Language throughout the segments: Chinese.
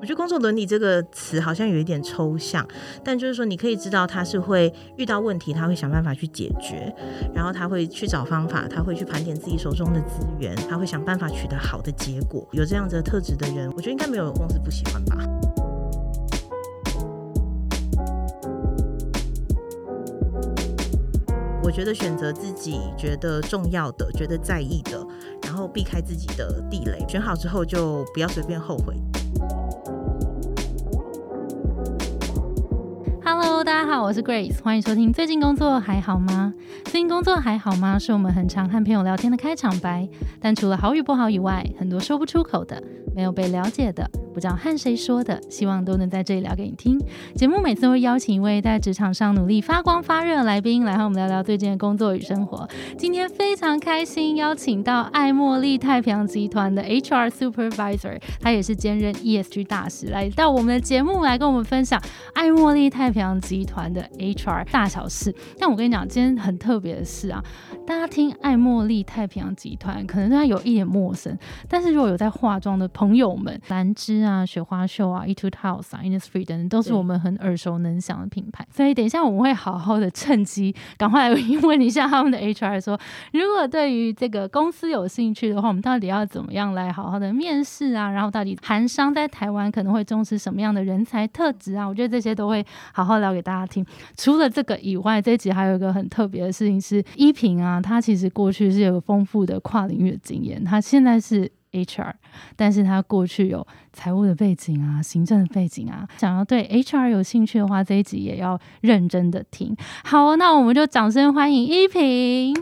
我觉得工作伦理这个词好像有一点抽象，但就是说你可以知道他是会遇到问题，他会想办法去解决，然后他会去找方法，他会去盘点自己手中的资源，他会想办法取得好的结果。有这样子的特质的人，我觉得应该没有公司不喜欢吧。我觉得选择自己觉得重要的、觉得在意的，然后避开自己的地雷，选好之后就不要随便后悔。我是 Grace，欢迎收听。最近工作还好吗？最近工作还好吗？是我们很常和朋友聊天的开场白。但除了好与不好以外，很多说不出口的，没有被了解的。不知道和谁说的，希望都能在这里聊给你听。节目每次会邀请一位在职场上努力发光发热的来宾，来和我们聊聊最近的工作与生活。今天非常开心，邀请到爱茉莉太平洋集团的 HR Supervisor，他也是兼任 ESG 大使，来到我们的节目来跟我们分享爱茉莉太平洋集团的 HR 大小事。但我跟你讲，今天很特别的是啊，大家听爱茉莉太平洋集团可能对他有一点陌生，但是如果有在化妆的朋友们，兰芝。啊，雪花秀啊，Etude House 啊，Innisfree 等等，都是我们很耳熟能详的品牌。所以等一下我们会好好的趁机赶快来问一下他们的 HR，说如果对于这个公司有兴趣的话，我们到底要怎么样来好好的面试啊？然后到底韩商在台湾可能会重视什么样的人才特质啊？我觉得这些都会好好聊给大家听。除了这个以外，这一集还有一个很特别的事情是，依萍啊，她其实过去是有丰富的跨领域的经验，她现在是。HR，但是她过去有财务的背景啊，行政的背景啊，想要对 HR 有兴趣的话，这一集也要认真的听。好，那我们就掌声欢迎依萍。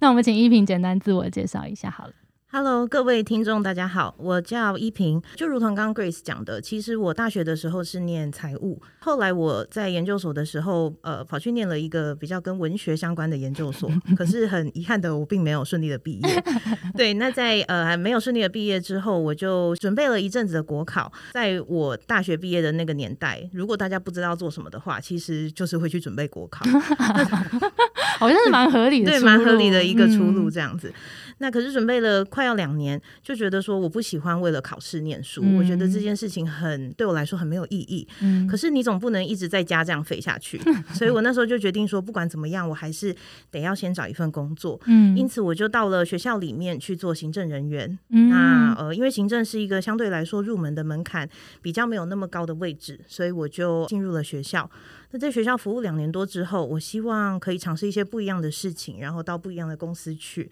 那我们请依萍简单自我介绍一下好了。Hello，各位听众，大家好，我叫依萍。就如同刚刚 Grace 讲的，其实我大学的时候是念财务，后来我在研究所的时候，呃，跑去念了一个比较跟文学相关的研究所。可是很遗憾的，我并没有顺利的毕业。对，那在呃还没有顺利的毕业之后，我就准备了一阵子的国考。在我大学毕业的那个年代，如果大家不知道做什么的话，其实就是会去准备国考。好像是蛮合理的，对，蛮合理的一个出路这样子。那可是准备了快要两年，就觉得说我不喜欢为了考试念书，我觉得这件事情很对我来说很没有意义。嗯，可是你总不能一直在家这样废下去，所以我那时候就决定说，不管怎么样，我还是得要先找一份工作。嗯，因此我就到了学校里面去做行政人员。嗯那呃，因为行政是一个相对来说入门的门槛比较没有那么高的位置，所以我就进入了学校。那在学校服务两年多之后，我希望可以尝试一些不一样的事情，然后到不一样的公司去。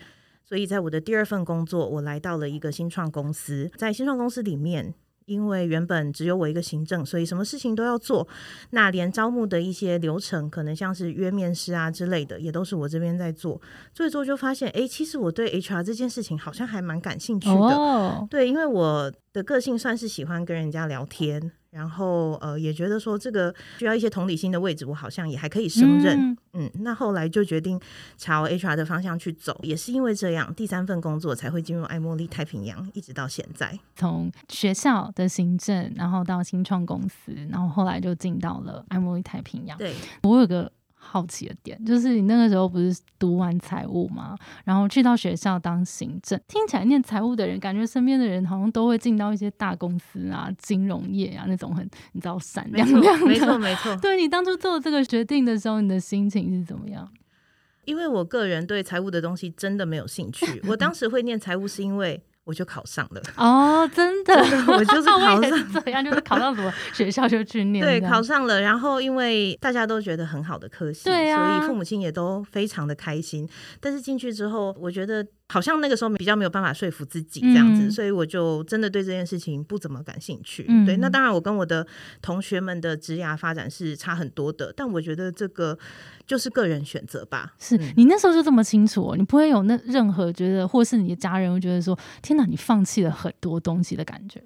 所以在我的第二份工作，我来到了一个新创公司。在新创公司里面，因为原本只有我一个行政，所以什么事情都要做。那连招募的一些流程，可能像是约面试啊之类的，也都是我这边在做。做一做就发现，哎，其实我对 HR 这件事情好像还蛮感兴趣的。对，因为我的个性算是喜欢跟人家聊天。然后呃，也觉得说这个需要一些同理心的位置，我好像也还可以胜任。嗯，那后来就决定朝 HR 的方向去走，也是因为这样，第三份工作才会进入爱茉莉太平洋，一直到现在。从学校的行政，然后到新创公司，然后后来就进到了爱茉莉太平洋。对我有个。好奇的点就是，你那个时候不是读完财务吗？然后去到学校当行政，听起来念财务的人，感觉身边的人好像都会进到一些大公司啊、金融业啊那种很你知道闪亮亮的。没错，没错。对你当初做这个决定的时候，你的心情是怎么样？因为我个人对财务的东西真的没有兴趣。我当时会念财务，是因为。我就考上了 哦，真的，我就是考上这样，就是考上什么 学校就去念。对，考上了，然后因为大家都觉得很好的科系，对所以父母亲也都非常的开心。但是进去之后，我觉得。好像那个时候比较没有办法说服自己这样子，所以我就真的对这件事情不怎么感兴趣。对，那当然我跟我的同学们的职涯发展是差很多的，但我觉得这个就是个人选择吧。是你那时候就这么清楚，你不会有那任何觉得，或是你的家人会觉得说：“天哪，你放弃了很多东西的感觉。”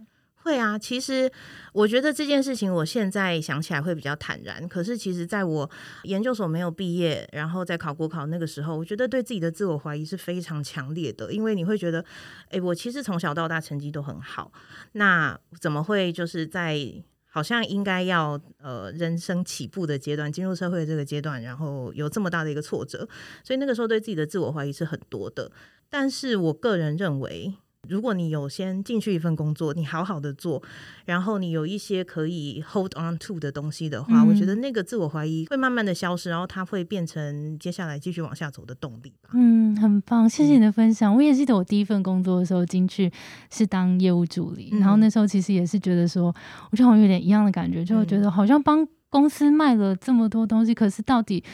会啊，其实我觉得这件事情，我现在想起来会比较坦然。可是，其实在我研究所没有毕业，然后在考国考那个时候，我觉得对自己的自我怀疑是非常强烈的。因为你会觉得，哎，我其实从小到大成绩都很好，那怎么会就是在好像应该要呃人生起步的阶段，进入社会的这个阶段，然后有这么大的一个挫折？所以那个时候对自己的自我怀疑是很多的。但是我个人认为。如果你有先进去一份工作，你好好的做，然后你有一些可以 hold on to 的东西的话，我觉得那个自我怀疑会慢慢的消失，然后它会变成接下来继续往下走的动力吧。嗯，很棒，谢谢你的分享。我也记得我第一份工作的时候进去是当业务助理，然后那时候其实也是觉得说，我就好像有点一样的感觉，就觉得好像帮公司卖了这么多东西，可是到底。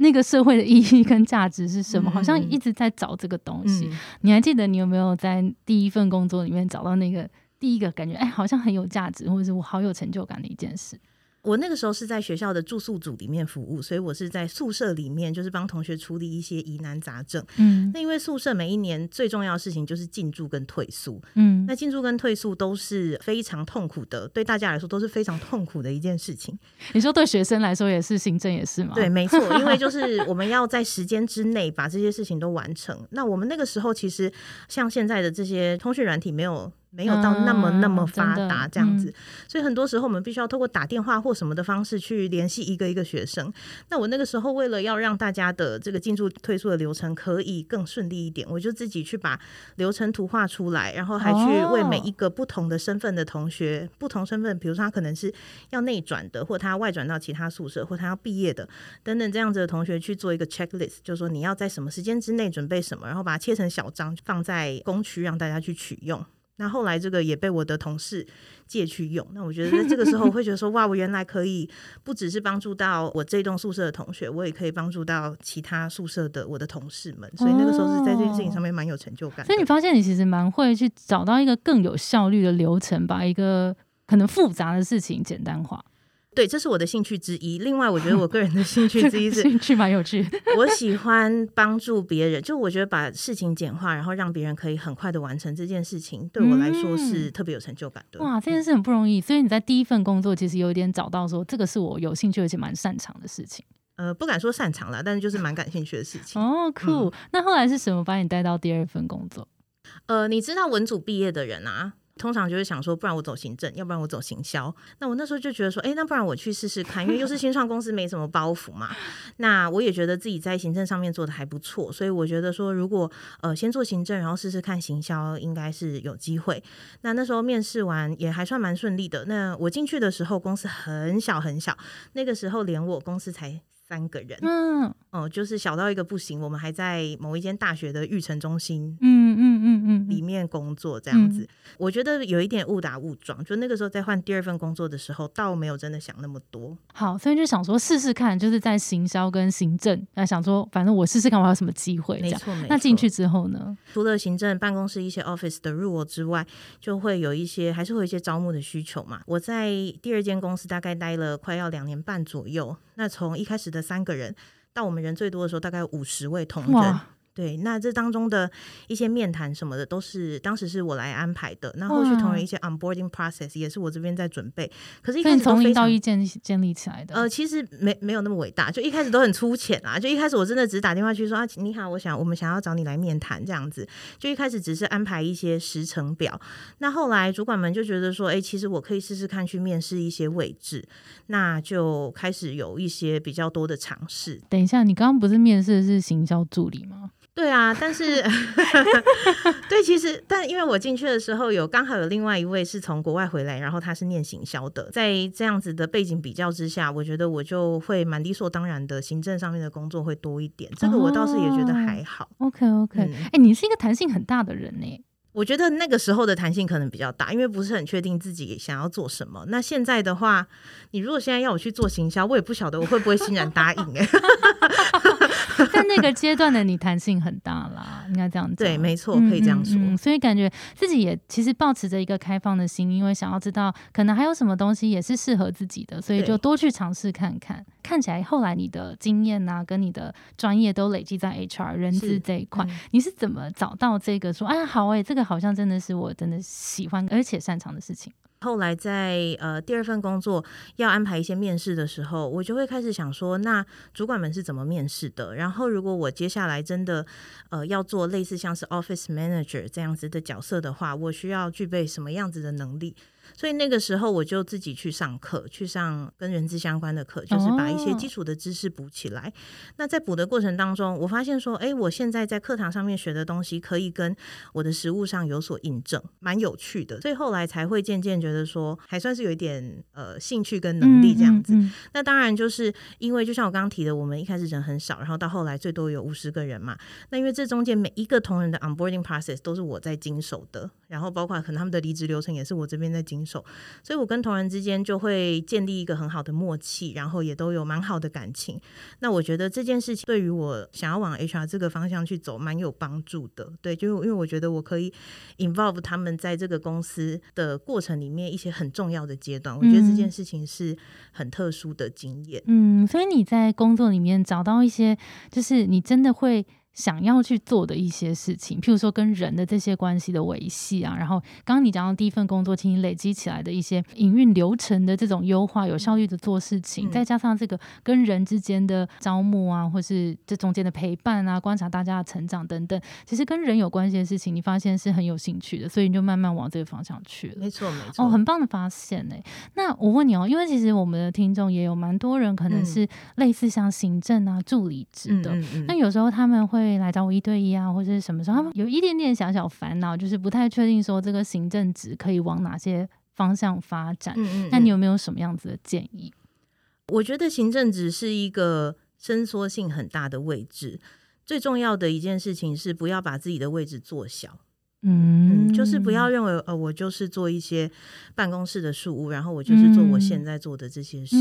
那个社会的意义跟价值是什么？好像一直在找这个东西。你还记得你有没有在第一份工作里面找到那个第一个感觉？哎，好像很有价值，或者是我好有成就感的一件事？我那个时候是在学校的住宿组里面服务，所以我是在宿舍里面，就是帮同学处理一些疑难杂症。嗯，那因为宿舍每一年最重要的事情就是进驻跟退宿。嗯，那进驻跟退宿都是非常痛苦的，对大家来说都是非常痛苦的一件事情。你说对学生来说也是，行政也是吗？对，没错，因为就 是我们要在时间之内把这些事情都完成。那我们那个时候其实像现在的这些通讯软体没有。没有到那么那么发达这样子，所以很多时候我们必须要透过打电话或什么的方式去联系一个一个学生。那我那个时候为了要让大家的这个进驻退出的流程可以更顺利一点，我就自己去把流程图画出来，然后还去为每一个不同的身份的同学，不同身份，比如说他可能是要内转的，或他外转到其他宿舍，或他要毕业的等等这样子的同学去做一个 checklist，就是说你要在什么时间之内准备什么，然后把它切成小张放在工区让大家去取用。那后来这个也被我的同事借去用，那我觉得在这个时候我会觉得说，哇，我原来可以不只是帮助到我这栋宿舍的同学，我也可以帮助到其他宿舍的我的同事们，所以那个时候是在这件事情上面蛮有成就感。所以你发现你其实蛮会去找到一个更有效率的流程，把一个可能复杂的事情简单化。对，这是我的兴趣之一。另外，我觉得我个人的兴趣之一是 兴趣蛮有趣。我喜欢帮助别人，就我觉得把事情简化，然后让别人可以很快的完成这件事情，对我来说是特别有成就感的。哇，这件事很不容易。所以你在第一份工作其实有点找到说，这个是我有兴趣而且蛮擅长的事情。呃，不敢说擅长了，但是就是蛮感兴趣的事情。哦，酷。那后来是什么把你带到第二份工作？呃，你知道文组毕业的人啊。通常就是想说，不然我走行政，要不然我走行销。那我那时候就觉得说，哎，那不然我去试试看，因为又是新创公司，没什么包袱嘛。那我也觉得自己在行政上面做的还不错，所以我觉得说，如果呃先做行政，然后试试看行销，应该是有机会。那那时候面试完也还算蛮顺利的。那我进去的时候，公司很小很小，那个时候连我公司才。三个人，嗯，哦，就是小到一个不行。我们还在某一间大学的育成中心，嗯嗯嗯嗯，里面工作这样子。我觉得有一点误打误撞，就那个时候在换第二份工作的时候，倒没有真的想那么多。好，所以就想说试试看，就是在行销跟行政，那想说反正我试试看我有什么机会。没错，那进去之后呢，除了行政办公室一些 office 的入 e 之外，就会有一些还是会有一些招募的需求嘛。我在第二间公司大概待了快要两年半左右。那从一开始的三个人，到我们人最多的时候，大概五十位同仁。对，那这当中的一些面谈什么的，都是当时是我来安排的。那后续同仁一些 onboarding process 也是我这边在准备。可是，一开始从零到一建建立起来的。呃，其实没没有那么伟大，就一开始都很粗浅啦。就一开始我真的只是打电话去说啊，你好，我想我们想要找你来面谈这样子。就一开始只是安排一些时程表。那后来主管们就觉得说，哎，其实我可以试试看去面试一些位置。那就开始有一些比较多的尝试。等一下，你刚刚不是面试的是行销助理吗？对啊，但是 对，其实但因为我进去的时候有刚好有另外一位是从国外回来，然后他是念行销的，在这样子的背景比较之下，我觉得我就会蛮理所当然的行政上面的工作会多一点，这个我倒是也觉得还好。OK OK，哎，你是一个弹性很大的人呢。我觉得那个时候的弹性可能比较大，因为不是很确定自己想要做什么。那现在的话，你如果现在要我去做行销，我也不晓得我会不会欣然答应哎。在 那个阶段的你弹性很大啦，应该这样讲。对，没错，可以这样说。所以感觉自己也其实保持着一个开放的心，因为想要知道可能还有什么东西也是适合自己的，所以就多去尝试看看。看起来后来你的经验啊，跟你的专业都累积在 HR 人资这一块，你是怎么找到这个说哎好哎，这个好像真的是我真的喜欢而且擅长的事情？后来在呃第二份工作要安排一些面试的时候，我就会开始想说，那主管们是怎么面试的？然后如果我接下来真的呃要做类似像是 office manager 这样子的角色的话，我需要具备什么样子的能力？所以那个时候我就自己去上课，去上跟人资相关的课，就是把一些基础的知识补起来。那在补的过程当中，我发现说，哎，我现在在课堂上面学的东西可以跟我的实物上有所印证，蛮有趣的。所以后来才会渐渐觉得说，还算是有一点呃兴趣跟能力这样子。那当然就是因为就像我刚刚提的，我们一开始人很少，然后到后来最多有五十个人嘛。那因为这中间每一个同仁的 onboarding process 都是我在经手的，然后包括可能他们的离职流程也是我这边在经手，所以我跟同仁之间就会建立一个很好的默契，然后也都有蛮好的感情。那我觉得这件事情对于我想要往 HR 这个方向去走，蛮有帮助的。对，就因为我觉得我可以 involve 他们在这个公司的过程里面一些很重要的阶段，我觉得这件事情是很特殊的经验。嗯，所以你在工作里面找到一些，就是你真的会。想要去做的一些事情，譬如说跟人的这些关系的维系啊，然后刚刚你讲到第一份工作，其实累积起来的一些营运流程的这种优化，有效率的做事情，再加上这个跟人之间的招募啊，或是这中间的陪伴啊，观察大家的成长等等，其实跟人有关系的事情，你发现是很有兴趣的，所以你就慢慢往这个方向去了。没错，没错，哦，很棒的发现呢。那我问你哦，因为其实我们的听众也有蛮多人，可能是类似像行政啊、助理职的，那有时候他们会。会来找我一对一啊，或者是什么时候？他们有一点点小小烦恼，就是不太确定说这个行政职可以往哪些方向发展。嗯嗯，那你有没有什么样子的建议？我觉得行政职是一个伸缩性很大的位置，最重要的一件事情是不要把自己的位置做小。嗯，就是不要认为呃，我就是做一些办公室的事务，然后我就是做我现在做的这些事。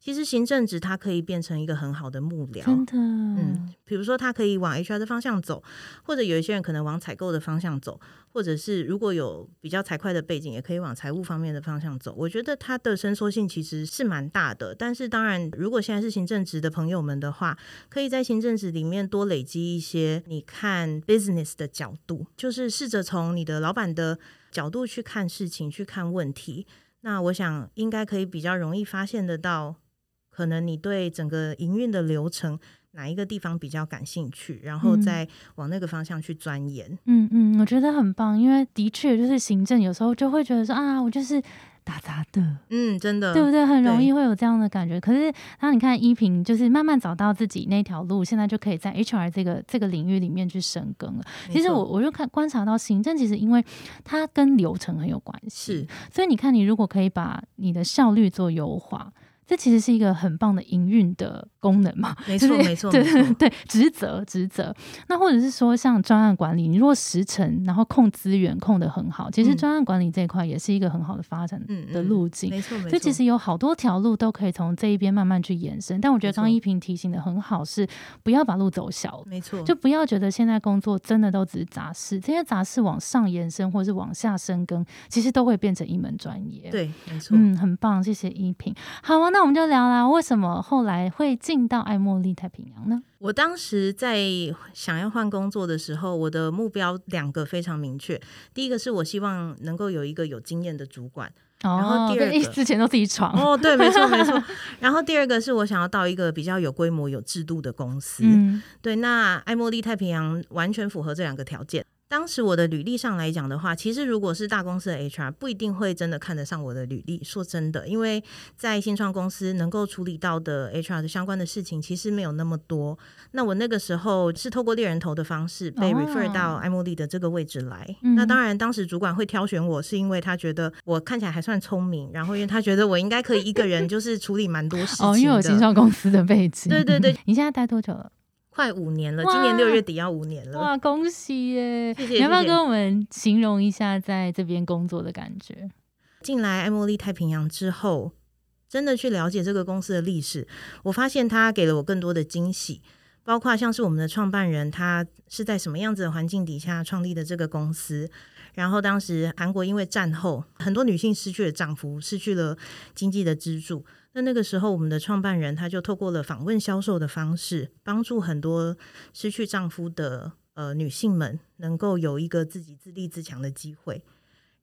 其实行政职它可以变成一个很好的幕僚，真的。嗯，比如说它可以往 HR 的方向走，或者有一些人可能往采购的方向走。或者是如果有比较财会的背景，也可以往财务方面的方向走。我觉得它的伸缩性其实是蛮大的。但是当然，如果现在是行政职的朋友们的话，可以在行政职里面多累积一些你看 business 的角度，就是试着从你的老板的角度去看事情、去看问题。那我想应该可以比较容易发现得到，可能你对整个营运的流程。哪一个地方比较感兴趣，然后再往那个方向去钻研。嗯嗯，我觉得很棒，因为的确就是行政有时候就会觉得说啊，我就是打杂的。嗯，真的，对不对？很容易会有这样的感觉。可是，那你看依萍，就是慢慢找到自己那条路，现在就可以在 HR 这个这个领域里面去深耕了。其实我我就看观察到行政，其实因为它跟流程很有关系，是。所以你看，你如果可以把你的效率做优化。这其实是一个很棒的营运的功能嘛？没 错，没错，对对对，职责职责。那或者是说，像专案管理，你如果时程然后控资源控的很好，其实专案管理这一块也是一个很好的发展的路径。没错，没错。所以其实有好多条路都可以从这一边慢慢去延伸。但我觉得张一平提醒的很好，是不要把路走小。没错，就不要觉得现在工作真的都只是杂事，这些杂事往上延伸或是往下深耕，其实都会变成一门专业。对，没错。嗯，很棒，谢谢一平。好啊。那我们就聊啦，为什么后来会进到爱茉莉太平洋呢？我当时在想要换工作的时候，我的目标两个非常明确。第一个是我希望能够有一个有经验的主管，然后第二个之前都自己闯哦，对，没错没错。然后第二个是我想要到一个比较有规模、有制度的公司。对，那爱茉莉太平洋完全符合这两个条件。当时我的履历上来讲的话，其实如果是大公司的 HR，不一定会真的看得上我的履历。说真的，因为在新创公司能够处理到的 HR 的相关的事情，其实没有那么多。那我那个时候是透过猎人头的方式被 refer 到艾茉莉的这个位置来。那当然，当时主管会挑选我是因为他觉得我看起来还算聪明，然后因为他觉得我应该可以一个人就是处理蛮多事情。哦，因为有新创公司的背景。对对对，你现在待多久了？快五年了，今年六月底要五年了。哇，恭喜耶！谢谢你要不要跟我们形容一下在这边工作的感觉？进来爱茉莉太平洋之后，真的去了解这个公司的历史，我发现它给了我更多的惊喜，包括像是我们的创办人，他是在什么样子的环境底下创立的这个公司。然后当时韩国因为战后，很多女性失去了丈夫，失去了经济的支柱。那那个时候，我们的创办人他就透过了访问销售的方式，帮助很多失去丈夫的呃女性们，能够有一个自己自立自强的机会。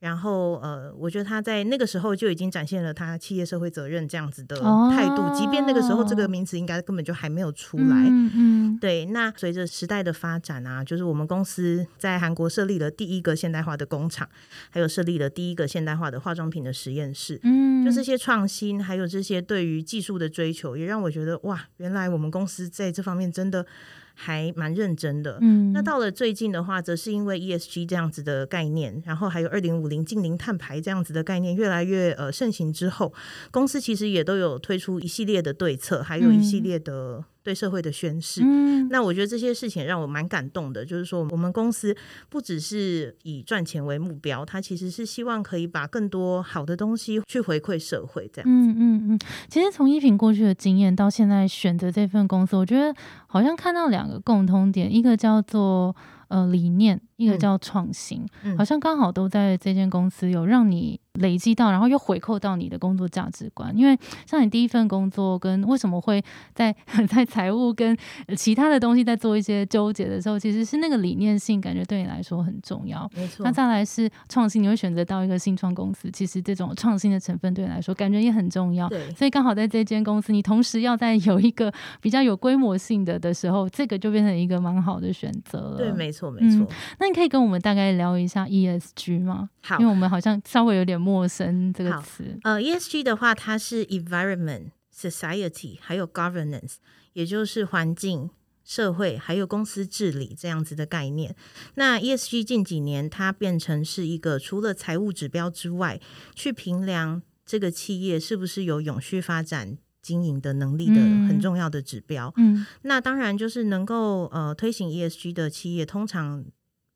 然后呃，我觉得他在那个时候就已经展现了他企业社会责任这样子的态度，即便那个时候这个名词应该根本就还没有出来。嗯嗯，对。那随着时代的发展啊，就是我们公司在韩国设立了第一个现代化的工厂，还有设立了第一个现代化的化妆品的实验室。嗯，就这些创新，还有这些对于技术的追求，也让我觉得哇，原来我们公司在这方面真的。还蛮认真的，嗯，那到了最近的话，则是因为 ESG 这样子的概念，然后还有二零五零近零碳排这样子的概念越来越呃盛行之后，公司其实也都有推出一系列的对策，还有一系列的。对社会的宣誓，嗯，那我觉得这些事情让我蛮感动的。就是说，我们公司不只是以赚钱为目标，它其实是希望可以把更多好的东西去回馈社会。这样，嗯嗯嗯。其实从依萍过去的经验到现在选择这份工作，我觉得好像看到两个共通点，一个叫做呃理念，一个叫创新，好像刚好都在这间公司有让你。累积到，然后又回扣到你的工作价值观。因为像你第一份工作，跟为什么会在 在财务跟其他的东西在做一些纠结的时候，其实是那个理念性感觉对你来说很重要。没错。那再来是创新，你会选择到一个新创公司，其实这种创新的成分对你来说感觉也很重要。对。所以刚好在这间公司，你同时要在有一个比较有规模性的的时候，这个就变成一个蛮好的选择了。对，没错，没错。那你可以跟我们大概聊一下 ESG 吗？好，因为我们好像稍微有点。陌生这个词，呃，ESG 的话，它是 environment、society 还有 governance，也就是环境、社会还有公司治理这样子的概念。那 ESG 近几年它变成是一个除了财务指标之外，去评量这个企业是不是有永续发展经营的能力的很重要的指标。嗯，那当然就是能够呃推行 ESG 的企业，通常。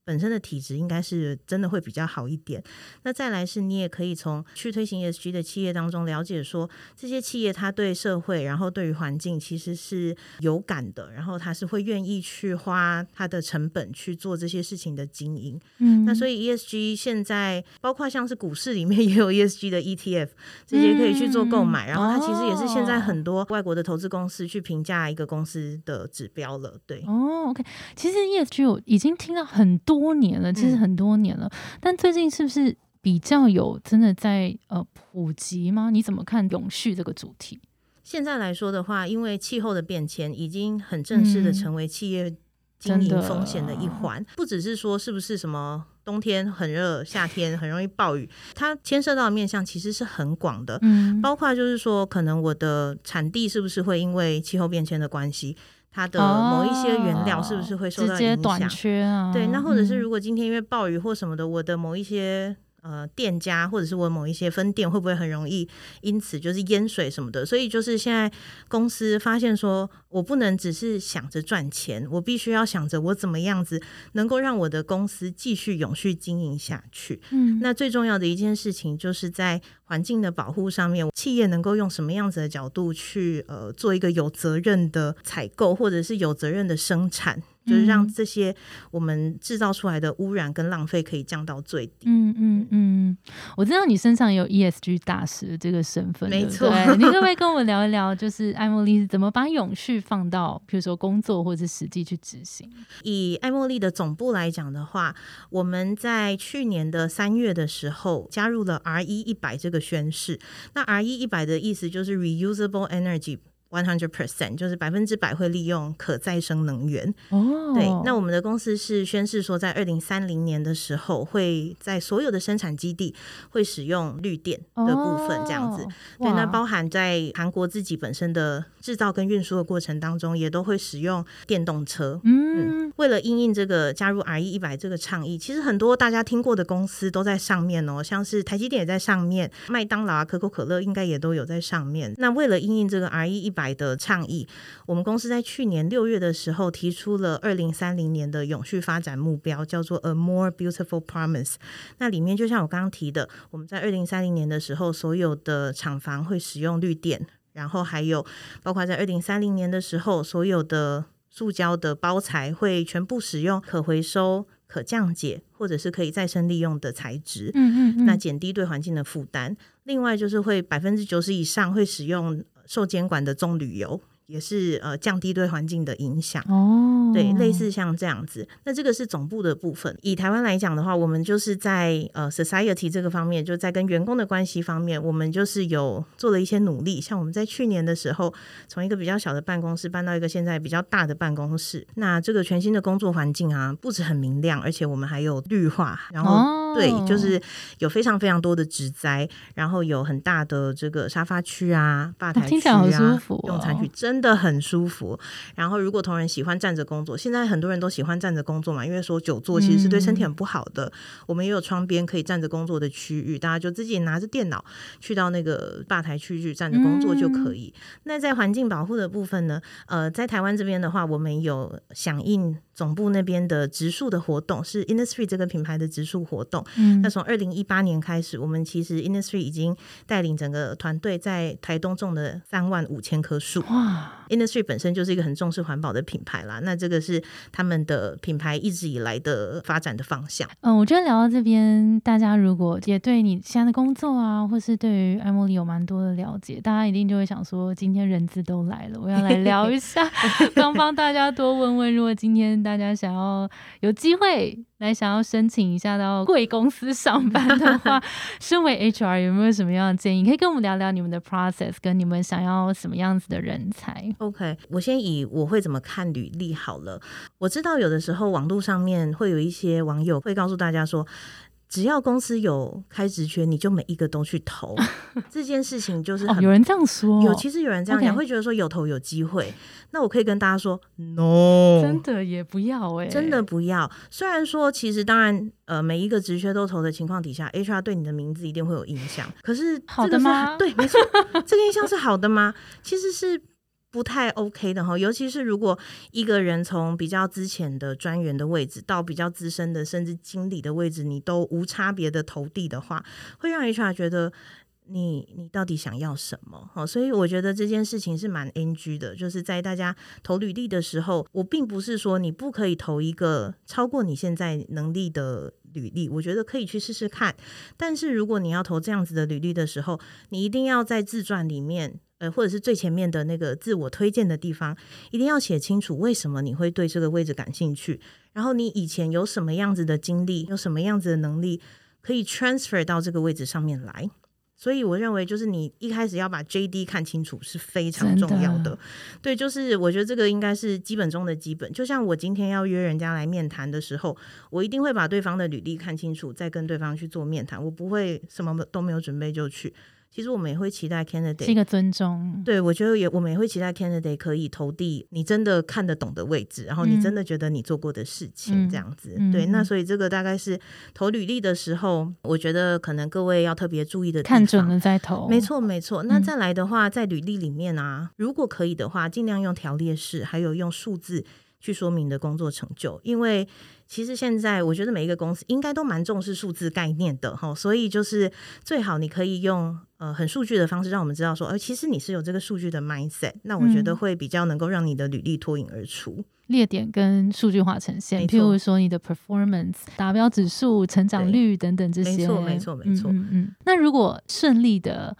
本身的体质应该是真的会比较好一点。那再来是，你也可以从去推行 ESG 的企业当中了解，说这些企业它对社会，然后对于环境其实是有感的，然后它是会愿意去花它的成本去做这些事情的经营。嗯，那所以 ESG 现在包括像是股市里面 也有 ESG 的 ETF，这些可以去做购买。然后它其实也是现在很多外国的投资公司去评价一个公司的指标了。对，哦，OK，其实 ESG 我已经听到很多。多年了，其实很多年了，但最近是不是比较有真的在呃普及吗？你怎么看永续这个主题？现在来说的话，因为气候的变迁已经很正式的成为企业经营风险的一环，不只是说是不是什么冬天很热，夏天很容易暴雨，它牵涉到的面向其实是很广的，嗯，包括就是说可能我的产地是不是会因为气候变迁的关系。它的某一些原料是不是会受到影响？对，那或者是如果今天因为暴雨或什么的，我的某一些。呃，店家或者是我某一些分店会不会很容易因此就是淹水什么的？所以就是现在公司发现说，我不能只是想着赚钱，我必须要想着我怎么样子能够让我的公司继续永续经营下去。嗯，那最重要的一件事情就是在环境的保护上面，企业能够用什么样子的角度去呃做一个有责任的采购，或者是有责任的生产。就是让这些我们制造出来的污染跟浪费可以降到最低。嗯嗯嗯，我知道你身上有 ESG 大使这个身份，没错。你可不可以跟我们聊一聊，就是艾茉莉是怎么把永续放到，比如说工作或者实际去执行？以艾茉莉的总部来讲的话，我们在去年的三月的时候加入了 R 一一百这个宣誓。那 R 一一百的意思就是 Reusable Energy。One hundred percent 就是百分之百会利用可再生能源哦。对，那我们的公司是宣誓说，在二零三零年的时候，会在所有的生产基地会使用绿电的部分，这样子。对，那包含在韩国自己本身的制造跟运输的过程当中，也都会使用电动车。嗯，为了应应这个加入 R E 一百这个倡议，其实很多大家听过的公司都在上面哦，像是台积电也在上面，麦当劳啊、可口可乐应该也都有在上面。那为了应应这个 R E 一百的倡议，我们公司在去年六月的时候提出了二零三零年的永续发展目标，叫做 A More Beautiful Promise。那里面就像我刚刚提的，我们在二零三零年的时候，所有的厂房会使用绿电，然后还有包括在二零三零年的时候，所有的塑胶的包材会全部使用可回收、可降解或者是可以再生利用的材质。嗯嗯，那减低对环境的负担。另外就是会百分之九十以上会使用。受监管的棕榈油，也是呃降低对环境的影响哦，对，类似像这样子。那这个是总部的部分。以台湾来讲的话，我们就是在呃 society 这个方面，就在跟员工的关系方面，我们就是有做了一些努力。像我们在去年的时候，从一个比较小的办公室搬到一个现在比较大的办公室。那这个全新的工作环境啊，不止很明亮，而且我们还有绿化，然后对，就是有非常非常多的植栽，然后有很大的这个沙发区啊、吧台区啊、用餐区，真。的很舒服。然后，如果同仁喜欢站着工作，现在很多人都喜欢站着工作嘛，因为说久坐其实是对身体很不好的。我们也有窗边可以站着工作的区域，大家就自己拿着电脑去到那个吧台区域站着工作就可以。那在环境保护的部分呢？呃，在台湾这边的话，我们有响应。总部那边的植树的活动是 Industry 这个品牌的植树活动。嗯，那从二零一八年开始，我们其实 Industry 已经带领整个团队在台东种了三万五千棵树。哇！Industry 本身就是一个很重视环保的品牌啦，那这个是他们的品牌一直以来的发展的方向。嗯，我觉得聊到这边，大家如果也对你现在的工作啊，或是对于艾茉莉有蛮多的了解，大家一定就会想说，今天人资都来了，我要来聊一下，帮帮大家多问问，如果今天。大家想要有机会来想要申请一下到贵公司上班的话，身为 HR 有没有什么样的建议？可以跟我们聊聊你们的 process，跟你们想要什么样子的人才？OK，我先以我会怎么看履历好了。我知道有的时候网络上面会有一些网友会告诉大家说。只要公司有开职缺，你就每一个都去投。这件事情就是有人这样说，有其实有人这样讲，会觉得说有投有机会。那我可以跟大家说，no，真的也不要哎，真的不要。虽然说其实当然呃每一个职缺都投的情况底下，HR 对你的名字一定会有印象。可是好的吗？对，没错，这个印象是好的吗？其实是。不太 OK 的哈，尤其是如果一个人从比较之前的专员的位置到比较资深的甚至经理的位置，你都无差别的投递的话，会让 HR 觉得你你到底想要什么？哈，所以我觉得这件事情是蛮 NG 的。就是在大家投履历的时候，我并不是说你不可以投一个超过你现在能力的履历，我觉得可以去试试看。但是如果你要投这样子的履历的时候，你一定要在自传里面。呃，或者是最前面的那个自我推荐的地方，一定要写清楚为什么你会对这个位置感兴趣，然后你以前有什么样子的经历，有什么样子的能力可以 transfer 到这个位置上面来。所以我认为，就是你一开始要把 JD 看清楚是非常重要的。对，就是我觉得这个应该是基本中的基本。就像我今天要约人家来面谈的时候，我一定会把对方的履历看清楚，再跟对方去做面谈。我不会什么都没有准备就去。其实我们也会期待 candidate 是一个尊重，对我觉得也我们也会期待 candidate 可以投递你真的看得懂的位置，然后你真的觉得你做过的事情这样子。对，那所以这个大概是投履历的时候，我觉得可能各位要特别注意的，看准了再投。没错，没错。那再来的话，在履历里面啊，如果可以的话，尽量用条列式，还有用数字去说明的工作成就，因为。其实现在我觉得每一个公司应该都蛮重视数字概念的哈，所以就是最好你可以用呃很数据的方式，让我们知道说，呃，其实你是有这个数据的 mindset，那我觉得会比较能够让你的履历脱颖而出，列点跟数据化呈现，譬如说你的 performance 达标指数、成长率等等这些，没错，没错，没错。嗯嗯。那如果顺利的。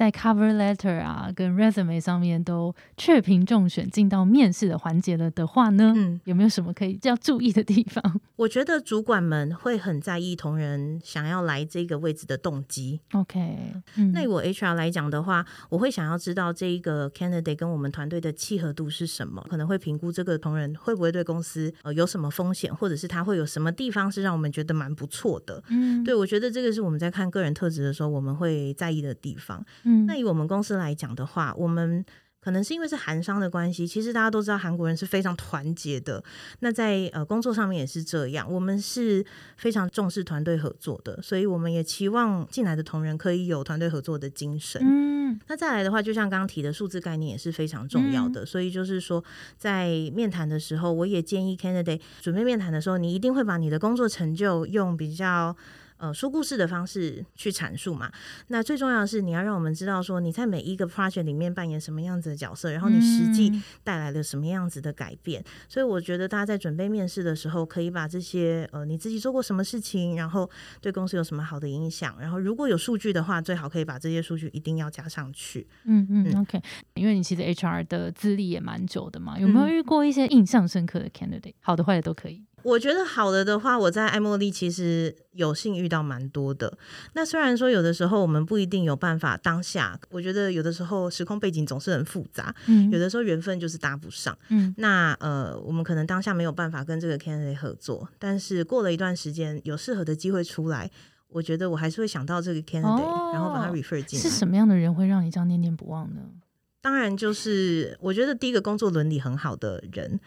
在 cover letter 啊，跟 resume 上面都确评中选进到面试的环节了的话呢，嗯，有没有什么可以要注意的地方？我觉得主管们会很在意同仁想要来这个位置的动机。OK，那我 HR 来讲的话，我会想要知道这一个 candidate 跟我们团队的契合度是什么，可能会评估这个同仁会不会对公司呃有什么风险，或者是他会有什么地方是让我们觉得蛮不错的。嗯，对我觉得这个是我们在看个人特质的时候我们会在意的地方。那以我们公司来讲的话，我们可能是因为是韩商的关系，其实大家都知道韩国人是非常团结的。那在呃工作上面也是这样，我们是非常重视团队合作的，所以我们也期望进来的同仁可以有团队合作的精神。嗯，那再来的话，就像刚刚提的数字概念也是非常重要的，所以就是说在面谈的时候，我也建议 candidate 准备面谈的时候，你一定会把你的工作成就用比较。呃说故事的方式去阐述嘛。那最重要的是，你要让我们知道说你在每一个 project 里面扮演什么样子的角色，然后你实际带来了什么样子的改变。所以我觉得大家在准备面试的时候，可以把这些呃你自己做过什么事情，然后对公司有什么好的影响，然后如果有数据的话，最好可以把这些数据一定要加上去。嗯嗯，OK，因为你其实 HR 的资历也蛮久的嘛，有没有遇过一些印象深刻的 candidate？好的坏的都可以。我觉得好的的话，我在爱茉莉其实有幸遇到蛮多的。那虽然说有的时候我们不一定有办法当下，我觉得有的时候时空背景总是很复杂，嗯，有的时候缘分就是搭不上，嗯，那呃，我们可能当下没有办法跟这个 candidate 合作，但是过了一段时间有适合的机会出来，我觉得我还是会想到这个 candidate，然后把它 refer 进来。是什么样的人会让你这样念念不忘呢？当然就是我觉得第一个工作伦理很好的人。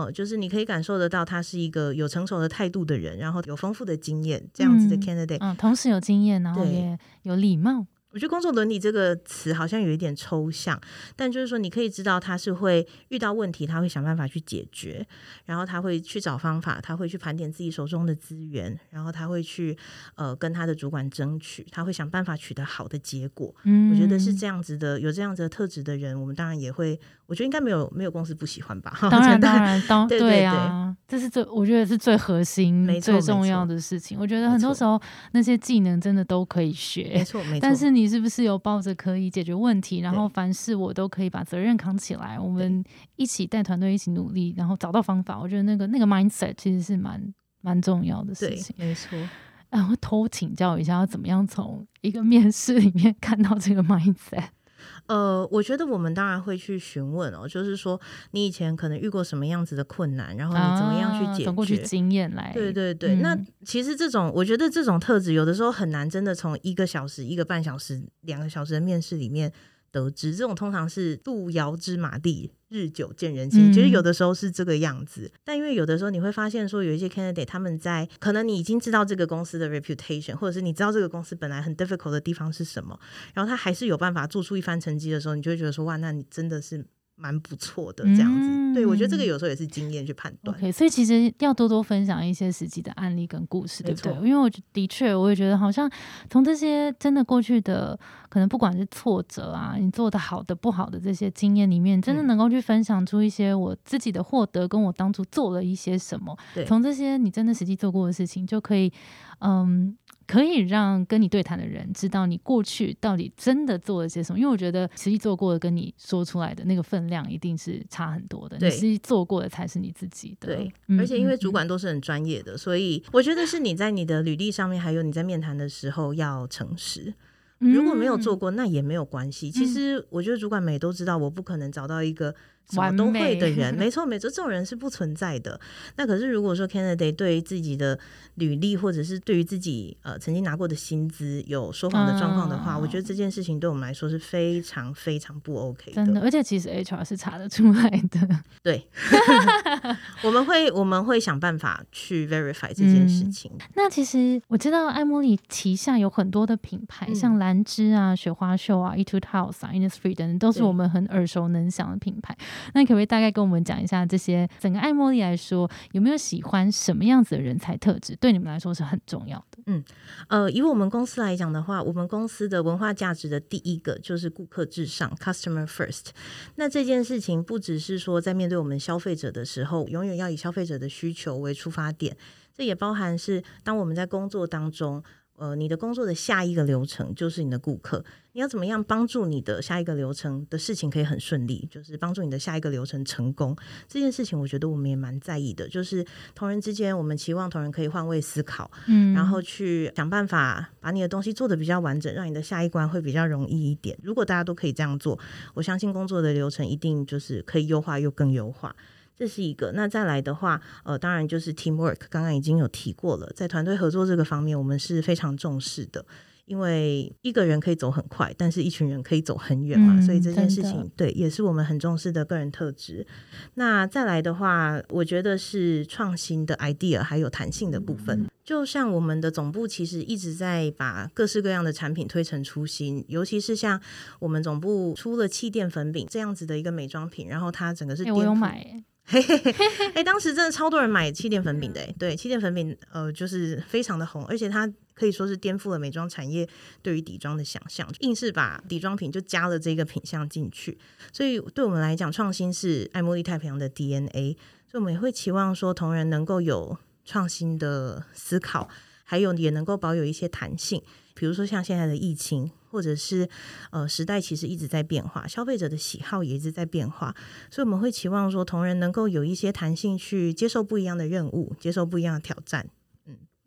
哦，就是你可以感受得到，他是一个有成熟的态度的人，然后有丰富的经验这样子的 candidate，嗯，同时有经验，然后也有礼貌。我觉得工作伦理这个词好像有一点抽象，但就是说你可以知道他是会遇到问题，他会想办法去解决，然后他会去找方法，他会去盘点自己手中的资源，然后他会去呃跟他的主管争取，他会想办法取得好的结果。嗯，我觉得是这样子的，有这样子的特质的人，我们当然也会，我觉得应该没有没有公司不喜欢吧？当然 当然当 对啊，这是最我觉得是最核心、最重要的事情。我觉得很多时候那些技能真的都可以学，没错没错，但是你。你是不是有抱着可以解决问题，然后凡事我都可以把责任扛起来？我们一起带团队，一起努力，然后找到方法。我觉得那个那个 mindset 其实是蛮蛮重要的事情。没错。然后偷请教一下，要怎么样从一个面试里面看到这个 mindset？呃，我觉得我们当然会去询问哦，就是说你以前可能遇过什么样子的困难，然后你怎么样去解决？过去经验来，对对对。那其实这种，我觉得这种特质有的时候很难真的从一个小时、一个半小时、两个小时的面试里面。得知这种通常是路遥知马力，日久见人心。其实有的时候是这个样子，但因为有的时候你会发现说，有一些 candidate 他们在可能你已经知道这个公司的 reputation，或者是你知道这个公司本来很 difficult 的地方是什么，然后他还是有办法做出一番成绩的时候，你就会觉得说，哇，那你真的是。蛮不错的，这样子，对我觉得这个有时候也是经验去判断。OK，所以其实要多多分享一些实际的案例跟故事，对不对？因为我的确，我也觉得好像从这些真的过去的，可能不管是挫折啊，你做的好的、不好的这些经验里面，真的能够去分享出一些我自己的获得，跟我当初做了一些什么。从这些你真的实际做过的事情，就可以，嗯。可以让跟你对谈的人知道你过去到底真的做了些什么，因为我觉得实际做过的跟你说出来的那个分量一定是差很多的。你实际做过的才是你自己的。对，而且因为主管都是很专业的，所以我觉得是你在你的履历上面，还有你在面谈的时候要诚实。如果没有做过，那也没有关系。其实我觉得主管们也都知道，我不可能找到一个。什么都会的人，没错没错，这种人是不存在的。那可是如果说 candidate 对于自己的履历，或者是对于自己呃曾经拿过的薪资有说谎的状况的话，我觉得这件事情对我们来说是非常非常不 OK 的。真的，而且其实 HR 是查得出来的。对，我们会我们会想办法去 verify 这件事情。那其实我知道艾茉莉旗下有很多的品牌，像兰芝啊、雪花秀啊、Etude House 啊、Innisfree 等等，都是我们很耳熟能详的品牌。那可不可以大概跟我们讲一下这些整个爱茉莉来说，有没有喜欢什么样子的人才特质？对你们来说是很重要的。嗯，呃，以我们公司来讲的话，我们公司的文化价值的第一个就是顾客至上 （customer first）。那这件事情不只是说在面对我们消费者的时候，永远要以消费者的需求为出发点，这也包含是当我们在工作当中。呃，你的工作的下一个流程就是你的顾客，你要怎么样帮助你的下一个流程的事情可以很顺利，就是帮助你的下一个流程成功这件事情，我觉得我们也蛮在意的。就是同仁之间，我们期望同仁可以换位思考，嗯，然后去想办法把你的东西做的比较完整，让你的下一关会比较容易一点。如果大家都可以这样做，我相信工作的流程一定就是可以优化又更优化。这是一个，那再来的话，呃，当然就是 teamwork，刚刚已经有提过了，在团队合作这个方面，我们是非常重视的，因为一个人可以走很快，但是一群人可以走很远嘛，所以这件事情对也是我们很重视的个人特质。那再来的话，我觉得是创新的 idea 还有弹性的部分，就像我们的总部其实一直在把各式各样的产品推陈出新，尤其是像我们总部出了气垫粉饼这样子的一个美妆品，然后它整个是我有买。哎，当时真的超多人买气垫粉饼的，哎，对，气垫粉饼呃就是非常的红，而且它可以说是颠覆了美妆产业对于底妆的想象，硬是把底妆品就加了这个品相进去，所以对我们来讲，创新是爱茉莉太平洋的 DNA，所以我们也会期望说同仁能够有创新的思考，还有也能够保有一些弹性，比如说像现在的疫情。或者是呃，时代其实一直在变化，消费者的喜好也一直在变化，所以我们会期望说，同仁能够有一些弹性去接受不一样的任务，接受不一样的挑战。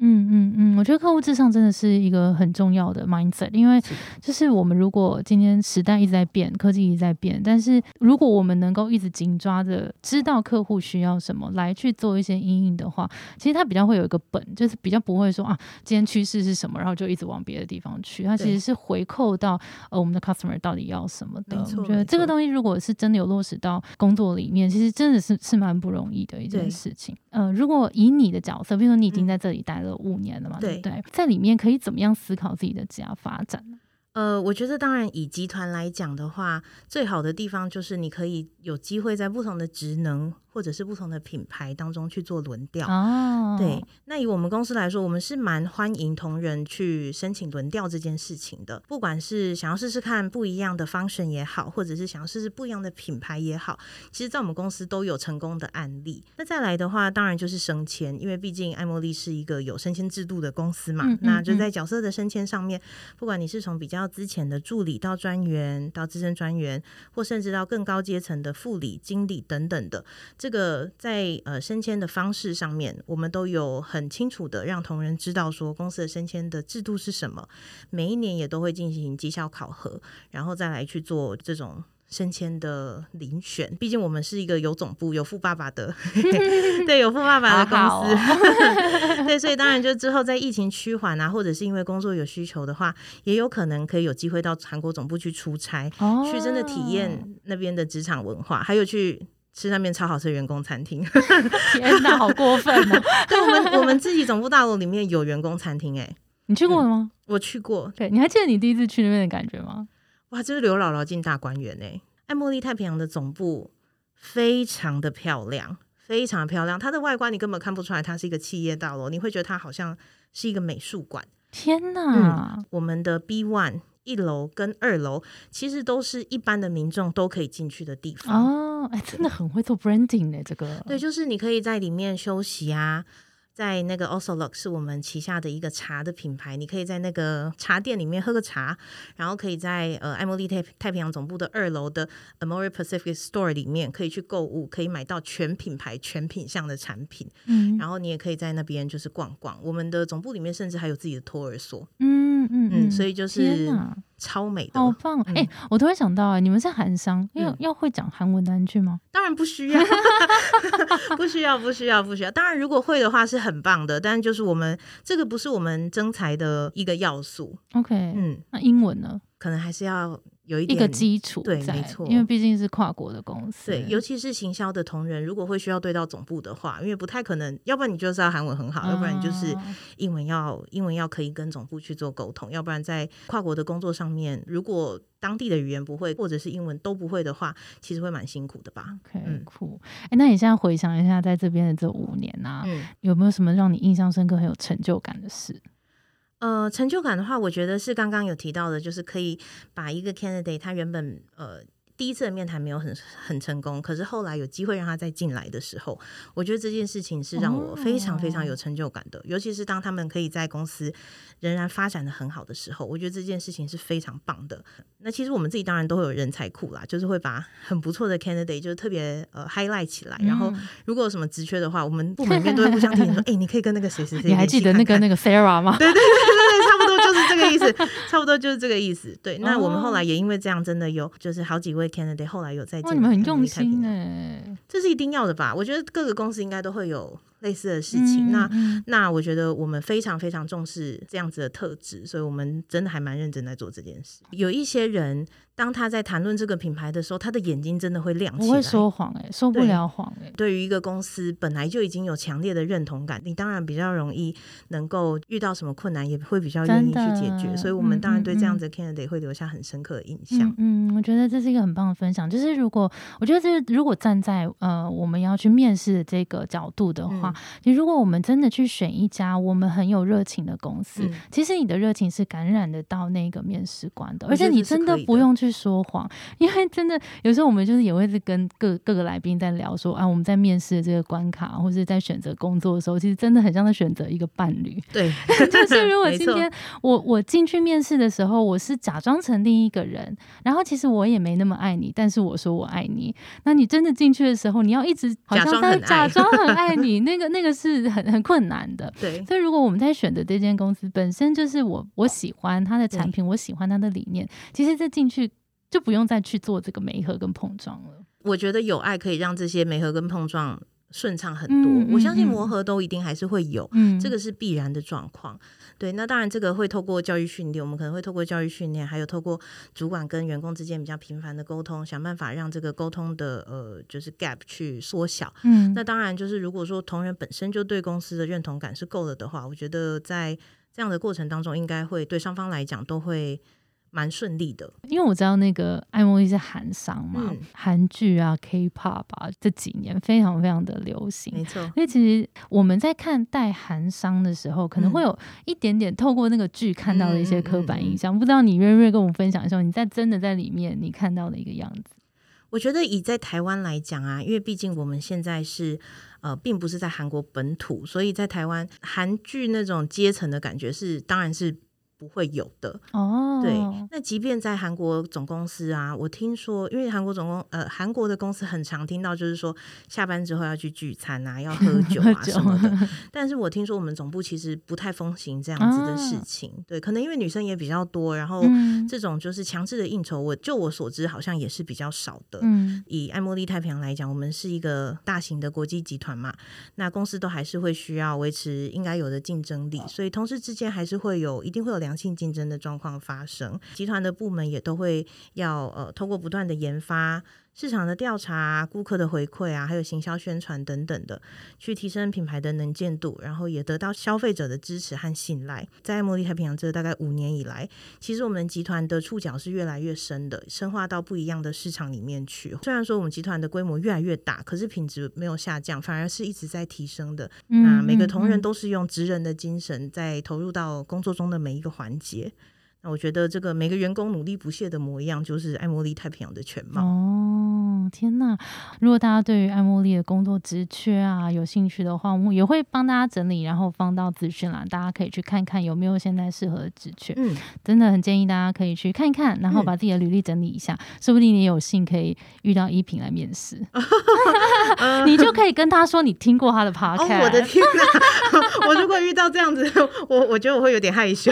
嗯嗯嗯，我觉得客户至上真的是一个很重要的 mindset，因为就是我们如果今天时代一直在变，科技一直在变，但是如果我们能够一直紧抓着知道客户需要什么来去做一些阴影的话，其实它比较会有一个本，就是比较不会说啊，今天趋势是什么，然后就一直往别的地方去。它其实是回扣到呃我们的 customer 到底要什么的。我觉得这个东西如果是真的有落实到工作里面，其实真的是是蛮不容易的一件事情。呃，如果以你的角色，比如说你已经在这里待了。五年了嘛，对不对？在里面可以怎么样思考自己的家发展呢？呃，我觉得当然以集团来讲的话，最好的地方就是你可以有机会在不同的职能。或者是不同的品牌当中去做轮调哦，对。那以我们公司来说，我们是蛮欢迎同仁去申请轮调这件事情的。不管是想要试试看不一样的 function 也好，或者是想要试试不一样的品牌也好，其实，在我们公司都有成功的案例。那再来的话，当然就是升迁，因为毕竟爱茉莉是一个有升迁制度的公司嘛。那就在角色的升迁上面，不管你是从比较之前的助理到专员，到资深专员，或甚至到更高阶层的副理、经理等等的。这个在呃升迁的方式上面，我们都有很清楚的让同仁知道说公司的升迁的制度是什么，每一年也都会进行绩效考核，然后再来去做这种升迁的遴选。毕竟我们是一个有总部、有富爸爸的，对，有富爸爸的公司，对，所以当然就之后在疫情趋缓啊，或者是因为工作有需求的话，也有可能可以有机会到韩国总部去出差，去真的体验那边的职场文化，还有去。吃那边超好吃的员工餐厅，天哪，好过分哦！对我们，我们自己总部大楼里面有员工餐厅，哎，你去过了吗？我去过。对，你还记得你第一次去那边的感觉吗？哇，这是刘姥姥进大观园哎！爱茉莉太平洋的总部非常的漂亮，非常的漂亮。它的外观你根本看不出来它是一个企业大楼，你会觉得它好像是一个美术馆。天哪！我们的 B One。一楼跟二楼其实都是一般的民众都可以进去的地方哦，哎，真的很会做 branding 呢，这个对，就是你可以在里面休息啊。在那个 Osolok 是我们旗下的一个茶的品牌，你可以在那个茶店里面喝个茶，然后可以在呃爱茉莉太太平洋总部的二楼的 Amore Pacific Store 里面可以去购物，可以买到全品牌全品相的产品。嗯，然后你也可以在那边就是逛逛。我们的总部里面甚至还有自己的托儿所。嗯嗯嗯，所以就是超美的，好棒！哎，我突然想到啊，你们是韩商，要要会讲韩文单句吗？当然不需要，不需要，不需要，不需要。当然，如果会的话是很棒的，但就是我们这个不是我们征才的一个要素。OK，嗯，那英文呢？可能还是要。有一个基础，对，没错，因为毕竟是跨国的公司，对，尤其是行销的同仁，如果会需要对到总部的话，因为不太可能，要不然你就是要韩文很好，要不然你就是英文要英文要可以跟总部去做沟通，要不然在跨国的工作上面，如果当地的语言不会或者是英文都不会的话，其实会蛮辛苦的吧。OK，酷。哎，那你现在回想一下，在这边的这五年啊，有没有什么让你印象深刻、很有成就感的事？呃，成就感的话，我觉得是刚刚有提到的，就是可以把一个 candidate 他原本呃。第一次的面谈没有很很成功，可是后来有机会让他再进来的时候，我觉得这件事情是让我非常非常有成就感的。尤其是当他们可以在公司仍然发展的很好的时候，我觉得这件事情是非常棒的。那其实我们自己当然都会有人才库啦，就是会把很不错的 candidate 就是特别呃 highlight 起来。然后如果有什么职缺的话，我们部门面都会互相提醒说：“哎，你可以跟那个谁谁谁。”你还记得那个那个 Sarah 吗？对对对这个意思，差不多就是这个意思。对，那我们后来也因为这样，真的有就是好几位。candidate 后来有在进，你们很用心哎，这是一定要的吧？我觉得各个公司应该都会有。类似的事情，那那我觉得我们非常非常重视这样子的特质，所以我们真的还蛮认真在做这件事。有一些人，当他在谈论这个品牌的时候，他的眼睛真的会亮起来。不会说谎哎，说不了谎哎。对于一个公司本来就已经有强烈的认同感，你当然比较容易能够遇到什么困难，也会比较愿意去解决，所以我们当然对这样子的 candidate 会留下很深刻的印象。嗯，我觉得这是一个很棒的分享。就是如果我觉得这如果站在呃我们要去面试的这个角度的话，其实如果我们真的去选一家我们很有热情的公司，其实你的热情是感染得到那个面试官的，而且你真的不用去说谎，因为真的有时候我们就是也会是跟各各个来宾在聊说啊，我们在面试的这个关卡或者在选择工作的时候，其实真的很像在选择一个伴侣。对，就是如果今天我我进去面试的时候，我是假装成另一个人，然后其实我也没那么爱你，但是我说我爱你，那你真的进去的时候，你要一直好像在假装很 爱你，那个那个是很很困难的。对，所以如果我们在选择这间公司本身就是我我喜欢它的产品，我喜欢它的理念，其实这进去就不用再去做这个媒合跟碰撞了。我觉得有爱可以让这些媒合跟碰撞。顺畅很多，我相信磨合都一定还是会有，这个是必然的状况。对，那当然这个会透过教育训练，我们可能会透过教育训练，还有透过主管跟员工之间比较频繁的沟通，想办法让这个沟通的呃就是 gap 去缩小。嗯，那当然就是如果说同仁本身就对公司的认同感是够了的话，我觉得在这样的过程当中，应该会对双方来讲都会。蛮顺利的，因为我知道那个爱茉莉是韩商嘛，韩剧啊、K-pop 啊，这几年非常非常的流行。没错，因为其实我们在看待韩商的时候，可能会有一点点透过那个剧看到的一些刻板印象。不知道你瑞瑞跟我们分享一下，你在真的在里面你看到的一个样子。我觉得以在台湾来讲啊，因为毕竟我们现在是呃，并不是在韩国本土，所以在台湾韩剧那种阶层的感觉是，当然是。不会有的哦，对。那即便在韩国总公司啊，我听说，因为韩国总公呃，韩国的公司很常听到，就是说下班之后要去聚餐啊，要喝 酒啊什么的。但是我听说我们总部其实不太风行这样子的事情，对，可能因为女生也比较多，然后这种就是强制的应酬，我就我所知好像也是比较少的。嗯，以爱茉莉太平洋来讲，我们是一个大型的国际集团嘛，那公司都还是会需要维持应该有的竞争力，所以同事之间还是会有一定会有两。良性竞争的状况发生，集团的部门也都会要呃，通过不断的研发。市场的调查、顾客的回馈啊，还有行销宣传等等的，去提升品牌的能见度，然后也得到消费者的支持和信赖。在茉莉太平洋这大概五年以来，其实我们集团的触角是越来越深的，深化到不一样的市场里面去。虽然说我们集团的规模越来越大，可是品质没有下降，反而是一直在提升的。那每个同仁都是用职人的精神在投入到工作中的每一个环节。那我觉得这个每个员工努力不懈的模样，就是爱茉莉太平洋的全貌。哦，天哪！如果大家对于爱茉莉的工作职缺啊有兴趣的话，我们也会帮大家整理，然后放到资讯栏，大家可以去看看有没有现在适合的职缺。嗯，真的很建议大家可以去看一看，然后把自己的履历整理一下，说不定你有幸可以遇到依萍来面试，你就可以跟他说你听过他的 podcast。我的天哪！我如果遇到这样子，我我觉得我会有点害羞。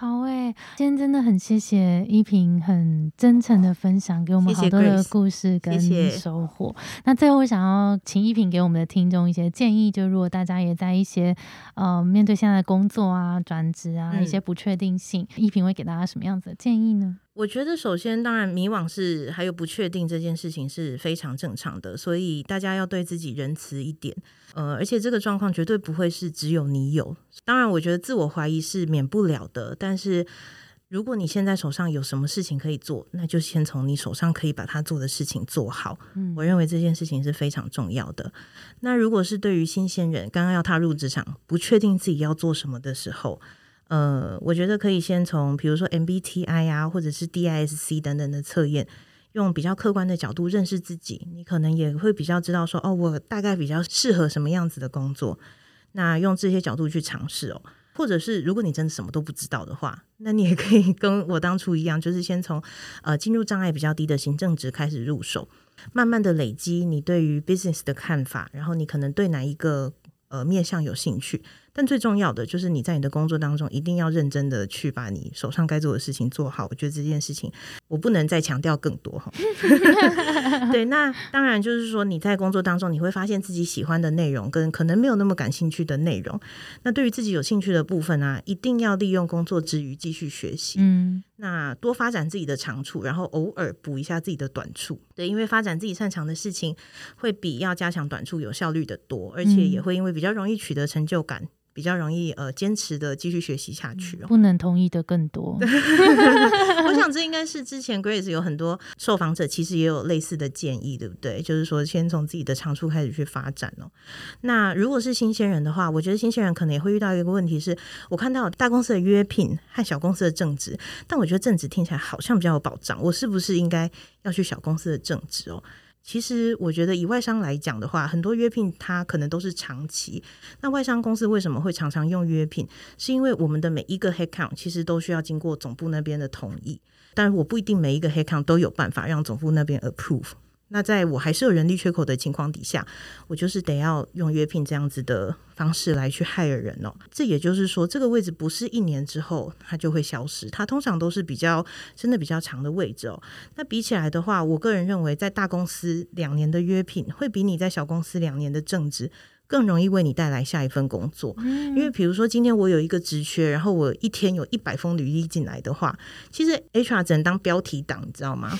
好诶，今天真的很谢谢依萍很真诚的分享，给我们好多的故事跟收获。那最后我想要请依萍给我们的听众一些建议，就如果大家也在一些呃面对现在的工作啊、转职啊一些不确定性，依萍会给大家什么样子的建议呢？我觉得首先，当然迷惘是还有不确定这件事情是非常正常的，所以大家要对自己仁慈一点。呃，而且这个状况绝对不会是只有你有。当然，我觉得自我怀疑是免不了的。但是，如果你现在手上有什么事情可以做，那就先从你手上可以把它做的事情做好。嗯，我认为这件事情是非常重要的。那如果是对于新鲜人刚刚要踏入职场，不确定自己要做什么的时候，呃，我觉得可以先从比如说 MBTI 啊，或者是 DISC 等等的测验。用比较客观的角度认识自己，你可能也会比较知道说，哦，我大概比较适合什么样子的工作。那用这些角度去尝试哦，或者是如果你真的什么都不知道的话，那你也可以 跟我当初一样，就是先从呃进入障碍比较低的行政职开始入手，慢慢的累积你对于 business 的看法，然后你可能对哪一个呃面向有兴趣。但最重要的就是你在你的工作当中一定要认真的去把你手上该做的事情做好。我觉得这件事情我不能再强调更多哈。对，那当然就是说你在工作当中你会发现自己喜欢的内容跟可能没有那么感兴趣的内容。那对于自己有兴趣的部分啊，一定要利用工作之余继续学习。嗯，那多发展自己的长处，然后偶尔补一下自己的短处。对，因为发展自己擅长的事情会比要加强短处有效率的多，而且也会因为比较容易取得成就感。比较容易呃坚持的继续学习下去哦。不能同意的更多。我想这应该是之前 Grace 有很多受访者其实也有类似的建议，对不对？就是说先从自己的长处开始去发展哦。那如果是新鲜人的话，我觉得新鲜人可能也会遇到一个问题是，我看到大公司的约聘和小公司的正职，但我觉得正职听起来好像比较有保障，我是不是应该要去小公司的正职哦？其实我觉得以外商来讲的话，很多约聘它可能都是长期。那外商公司为什么会常常用约聘？是因为我们的每一个 headcount 其实都需要经过总部那边的同意，但是我不一定每一个 headcount 都有办法让总部那边 approve。那在我还是有人力缺口的情况底下，我就是得要用约聘这样子的方式来去 hire 人哦。这也就是说，这个位置不是一年之后它就会消失，它通常都是比较真的比较长的位置哦。那比起来的话，我个人认为，在大公司两年的约聘会比你在小公司两年的正职更容易为你带来下一份工作。因为比如说今天我有一个职缺，然后我一天有一百封履历进来的话，其实 HR 只能当标题党，你知道吗？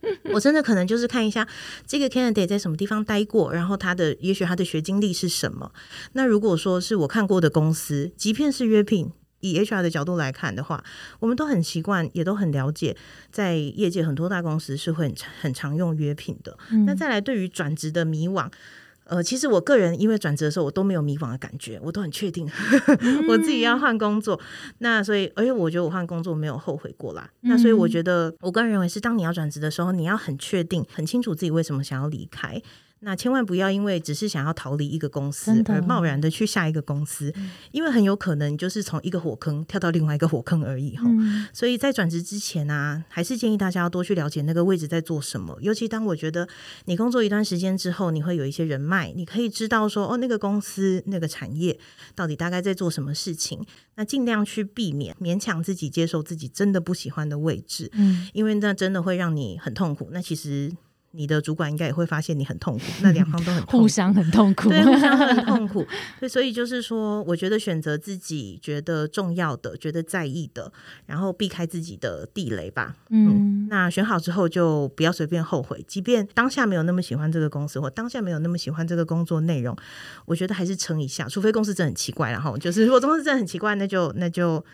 我真的可能就是看一下这个 candidate 在什么地方待过，然后他的也许他的学经历是什么。那如果说是我看过的公司，即便是约聘，以 HR 的角度来看的话，我们都很习惯，也都很了解，在业界很多大公司是会很很常用约聘的。那再来对于转职的迷惘。呃，其实我个人因为转职的时候，我都没有迷惘的感觉，我都很确定 我自己要换工作。那所以，而且我觉得我换工作没有后悔过啦。那所以我觉得，我个人认为是，当你要转职的时候，你要很确定、很清楚自己为什么想要离开。那千万不要因为只是想要逃离一个公司而贸然的去下一个公司，因为很有可能就是从一个火坑跳到另外一个火坑而已哈。所以在转职之前呢，还是建议大家要多去了解那个位置在做什么。尤其当我觉得你工作一段时间之后，你会有一些人脉，你可以知道说哦，那个公司那个产业到底大概在做什么事情。那尽量去避免勉强自己接受自己真的不喜欢的位置，嗯，因为那真的会让你很痛苦。那其实。你的主管应该也会发现你很痛苦，那两方都很 互相很痛苦，对，互相很痛苦。对，所以就是说，我觉得选择自己觉得重要的、觉得在意的，然后避开自己的地雷吧。嗯，那选好之后就不要随便后悔，即便当下没有那么喜欢这个公司，或当下没有那么喜欢这个工作内容，我觉得还是撑一下。除非公司真的很奇怪，然后就是如果公司真的很奇怪，那就那就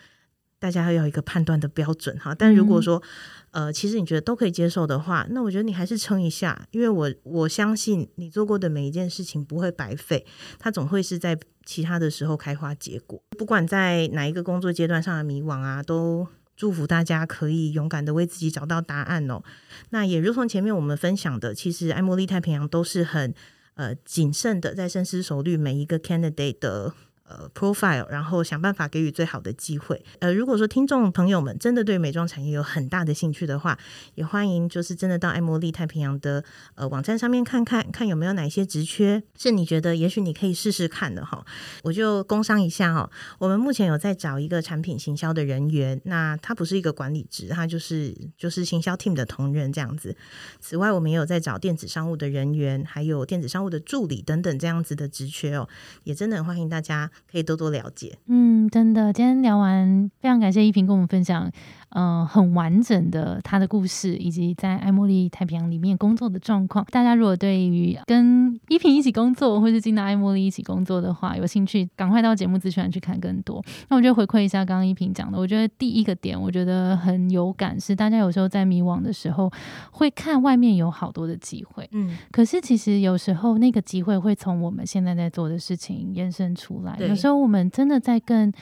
大家要有一个判断的标准哈。但如果说呃，其实你觉得都可以接受的话，那我觉得你还是撑一下，因为我我相信你做过的每一件事情不会白费，它总会是在其他的时候开花结果。不管在哪一个工作阶段上的迷惘啊，都祝福大家可以勇敢的为自己找到答案哦。那也如同前面我们分享的，其实爱茉莉太平洋都是很呃谨慎的，在深思熟虑每一个 candidate 的。呃，profile，然后想办法给予最好的机会。呃，如果说听众朋友们真的对美妆产业有很大的兴趣的话，也欢迎就是真的到爱茉莉太平洋的呃网站上面看看，看有没有哪些职缺是你觉得也许你可以试试看的哈。我就工商一下哈，我们目前有在找一个产品行销的人员，那他不是一个管理职，他就是就是行销 team 的同仁这样子。此外，我们也有在找电子商务的人员，还有电子商务的助理等等这样子的职缺哦，也真的很欢迎大家。可以多多了解。嗯，真的，今天聊完，非常感谢依萍跟我们分享。嗯，很完整的他的故事，以及在爱茉莉太平洋里面工作的状况。大家如果对于跟依萍一起工作，或是进到爱茉莉一起工作的话，有兴趣，赶快到节目资讯去看更多。那我就回馈一下刚刚依萍讲的，我觉得第一个点，我觉得很有感，是大家有时候在迷惘的时候，会看外面有好多的机会，嗯，可是其实有时候那个机会会从我们现在在做的事情延伸出来。有时候我们真的在更。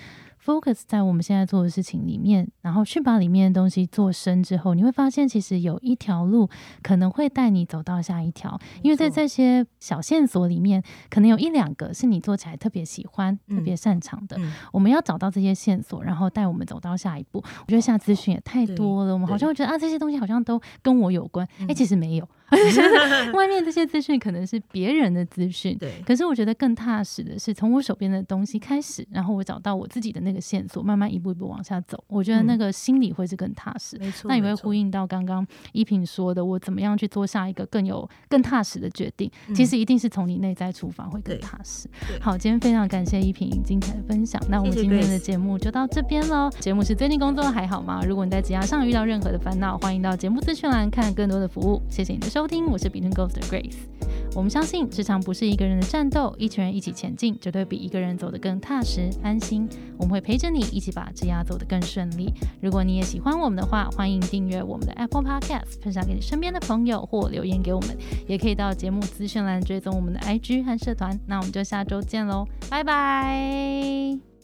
Focus 在我们现在做的事情里面，然后去把里面的东西做深之后，你会发现其实有一条路可能会带你走到下一条，因为在这些小线索里面，可能有一两个是你做起来特别喜欢、特别擅长的。我们要找到这些线索，然后带我们走到下一步。我觉得现在资讯也太多了，我们好像会觉得啊，这些东西好像都跟我有关，哎，其实没有。外面这些资讯可能是别人的资讯，对。可是我觉得更踏实的是从我手边的东西开始，然后我找到我自己的那个线索，慢慢一步一步往下走。我觉得那个心里会是更踏实。没错。那也会呼应到刚刚依萍说的，我怎么样去做下一个更有更踏实的决定？其实一定是从你内在出发会更踏实。好，今天非常感谢依萍精彩的分享。那我们今天的节目就到这边喽。节目是最近工作还好吗？如果你在职涯上遇到任何的烦恼，欢迎到节目资讯栏看更多的服务。谢谢你的。收听，我是 Between Ghost 的 Grace。我们相信职场不是一个人的战斗，一群人一起前进，绝对比一个人走得更踏实安心。我们会陪着你一起把职涯走得更顺利。如果你也喜欢我们的话，欢迎订阅我们的 Apple Podcast，分享给你身边的朋友或留言给我们，也可以到节目资讯栏追踪我们的 IG 和社团。那我们就下周见喽，拜拜。